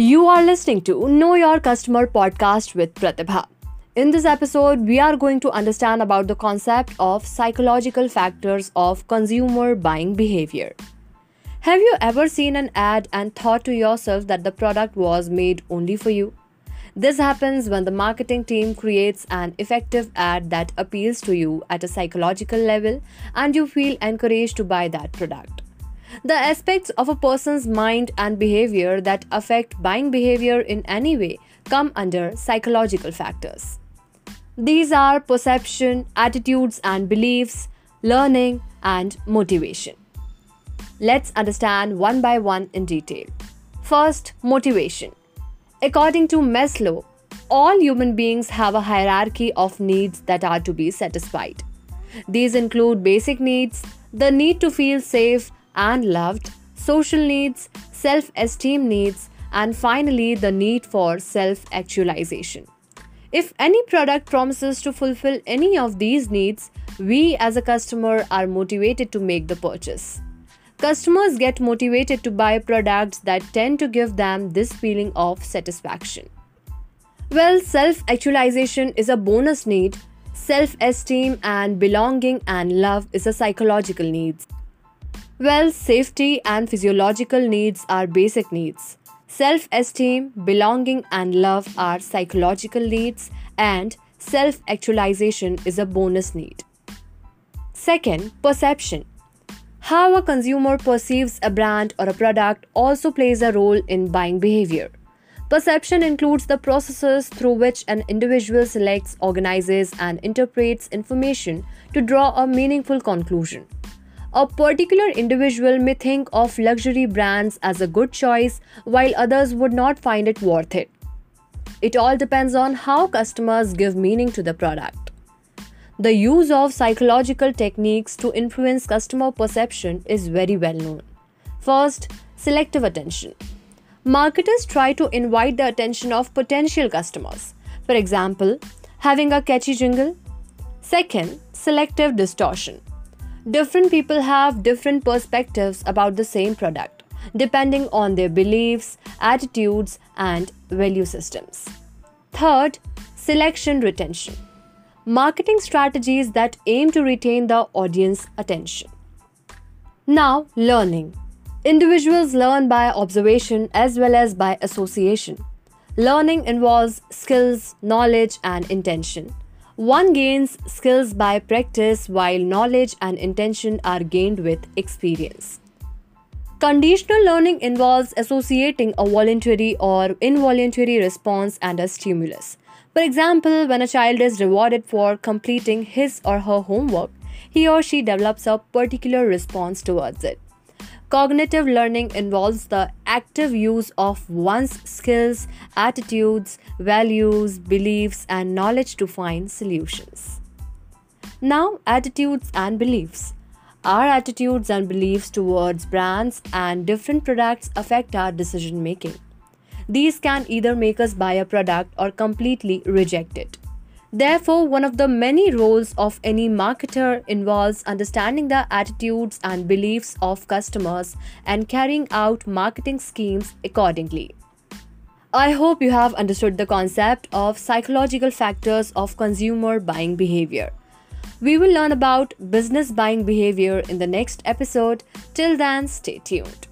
You are listening to Know Your Customer podcast with Pratibha. In this episode, we are going to understand about the concept of psychological factors of consumer buying behavior. Have you ever seen an ad and thought to yourself that the product was made only for you? This happens when the marketing team creates an effective ad that appeals to you at a psychological level and you feel encouraged to buy that product. The aspects of a person's mind and behavior that affect buying behavior in any way come under psychological factors. These are perception, attitudes and beliefs, learning, and motivation. Let's understand one by one in detail. First, motivation. According to Maslow, all human beings have a hierarchy of needs that are to be satisfied. These include basic needs, the need to feel safe and loved, social needs, self esteem needs, and finally the need for self actualization. If any product promises to fulfill any of these needs, we as a customer are motivated to make the purchase. Customers get motivated to buy products that tend to give them this feeling of satisfaction. Well, self actualization is a bonus need. Self esteem and belonging and love is a psychological need. Well, safety and physiological needs are basic needs. Self esteem, belonging, and love are psychological needs, and self actualization is a bonus need. Second, perception. How a consumer perceives a brand or a product also plays a role in buying behavior. Perception includes the processes through which an individual selects, organizes, and interprets information to draw a meaningful conclusion. A particular individual may think of luxury brands as a good choice, while others would not find it worth it. It all depends on how customers give meaning to the product. The use of psychological techniques to influence customer perception is very well known. First, selective attention. Marketers try to invite the attention of potential customers. For example, having a catchy jingle. Second, selective distortion. Different people have different perspectives about the same product, depending on their beliefs, attitudes, and value systems. Third, selection retention marketing strategies that aim to retain the audience attention. Now, learning. Individuals learn by observation as well as by association. Learning involves skills, knowledge, and intention. One gains skills by practice, while knowledge and intention are gained with experience. Conditional learning involves associating a voluntary or involuntary response and a stimulus. For example, when a child is rewarded for completing his or her homework, he or she develops a particular response towards it. Cognitive learning involves the active use of one's skills, attitudes, values, beliefs, and knowledge to find solutions. Now, attitudes and beliefs. Our attitudes and beliefs towards brands and different products affect our decision making. These can either make us buy a product or completely reject it. Therefore, one of the many roles of any marketer involves understanding the attitudes and beliefs of customers and carrying out marketing schemes accordingly. I hope you have understood the concept of psychological factors of consumer buying behavior. We will learn about business buying behavior in the next episode. Till then, stay tuned.